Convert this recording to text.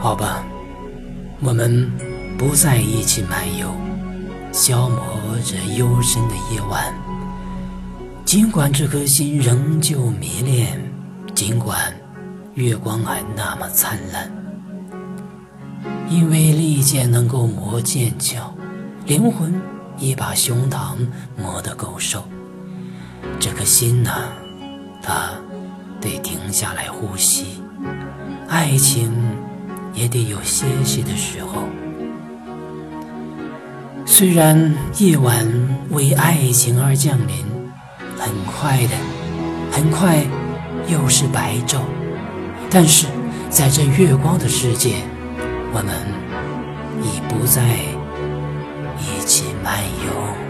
好吧，我们不再一起漫游，消磨这幽深的夜晚。尽管这颗心仍旧迷恋，尽管月光还那么灿烂，因为利剑能够磨剑鞘，灵魂也把胸膛磨得够瘦。这颗心呐，它得停下来呼吸，爱情也得有歇息的时候。虽然夜晚为爱情而降临，很快的，很快又是白昼，但是在这月光的世界，我们已不再一起漫游。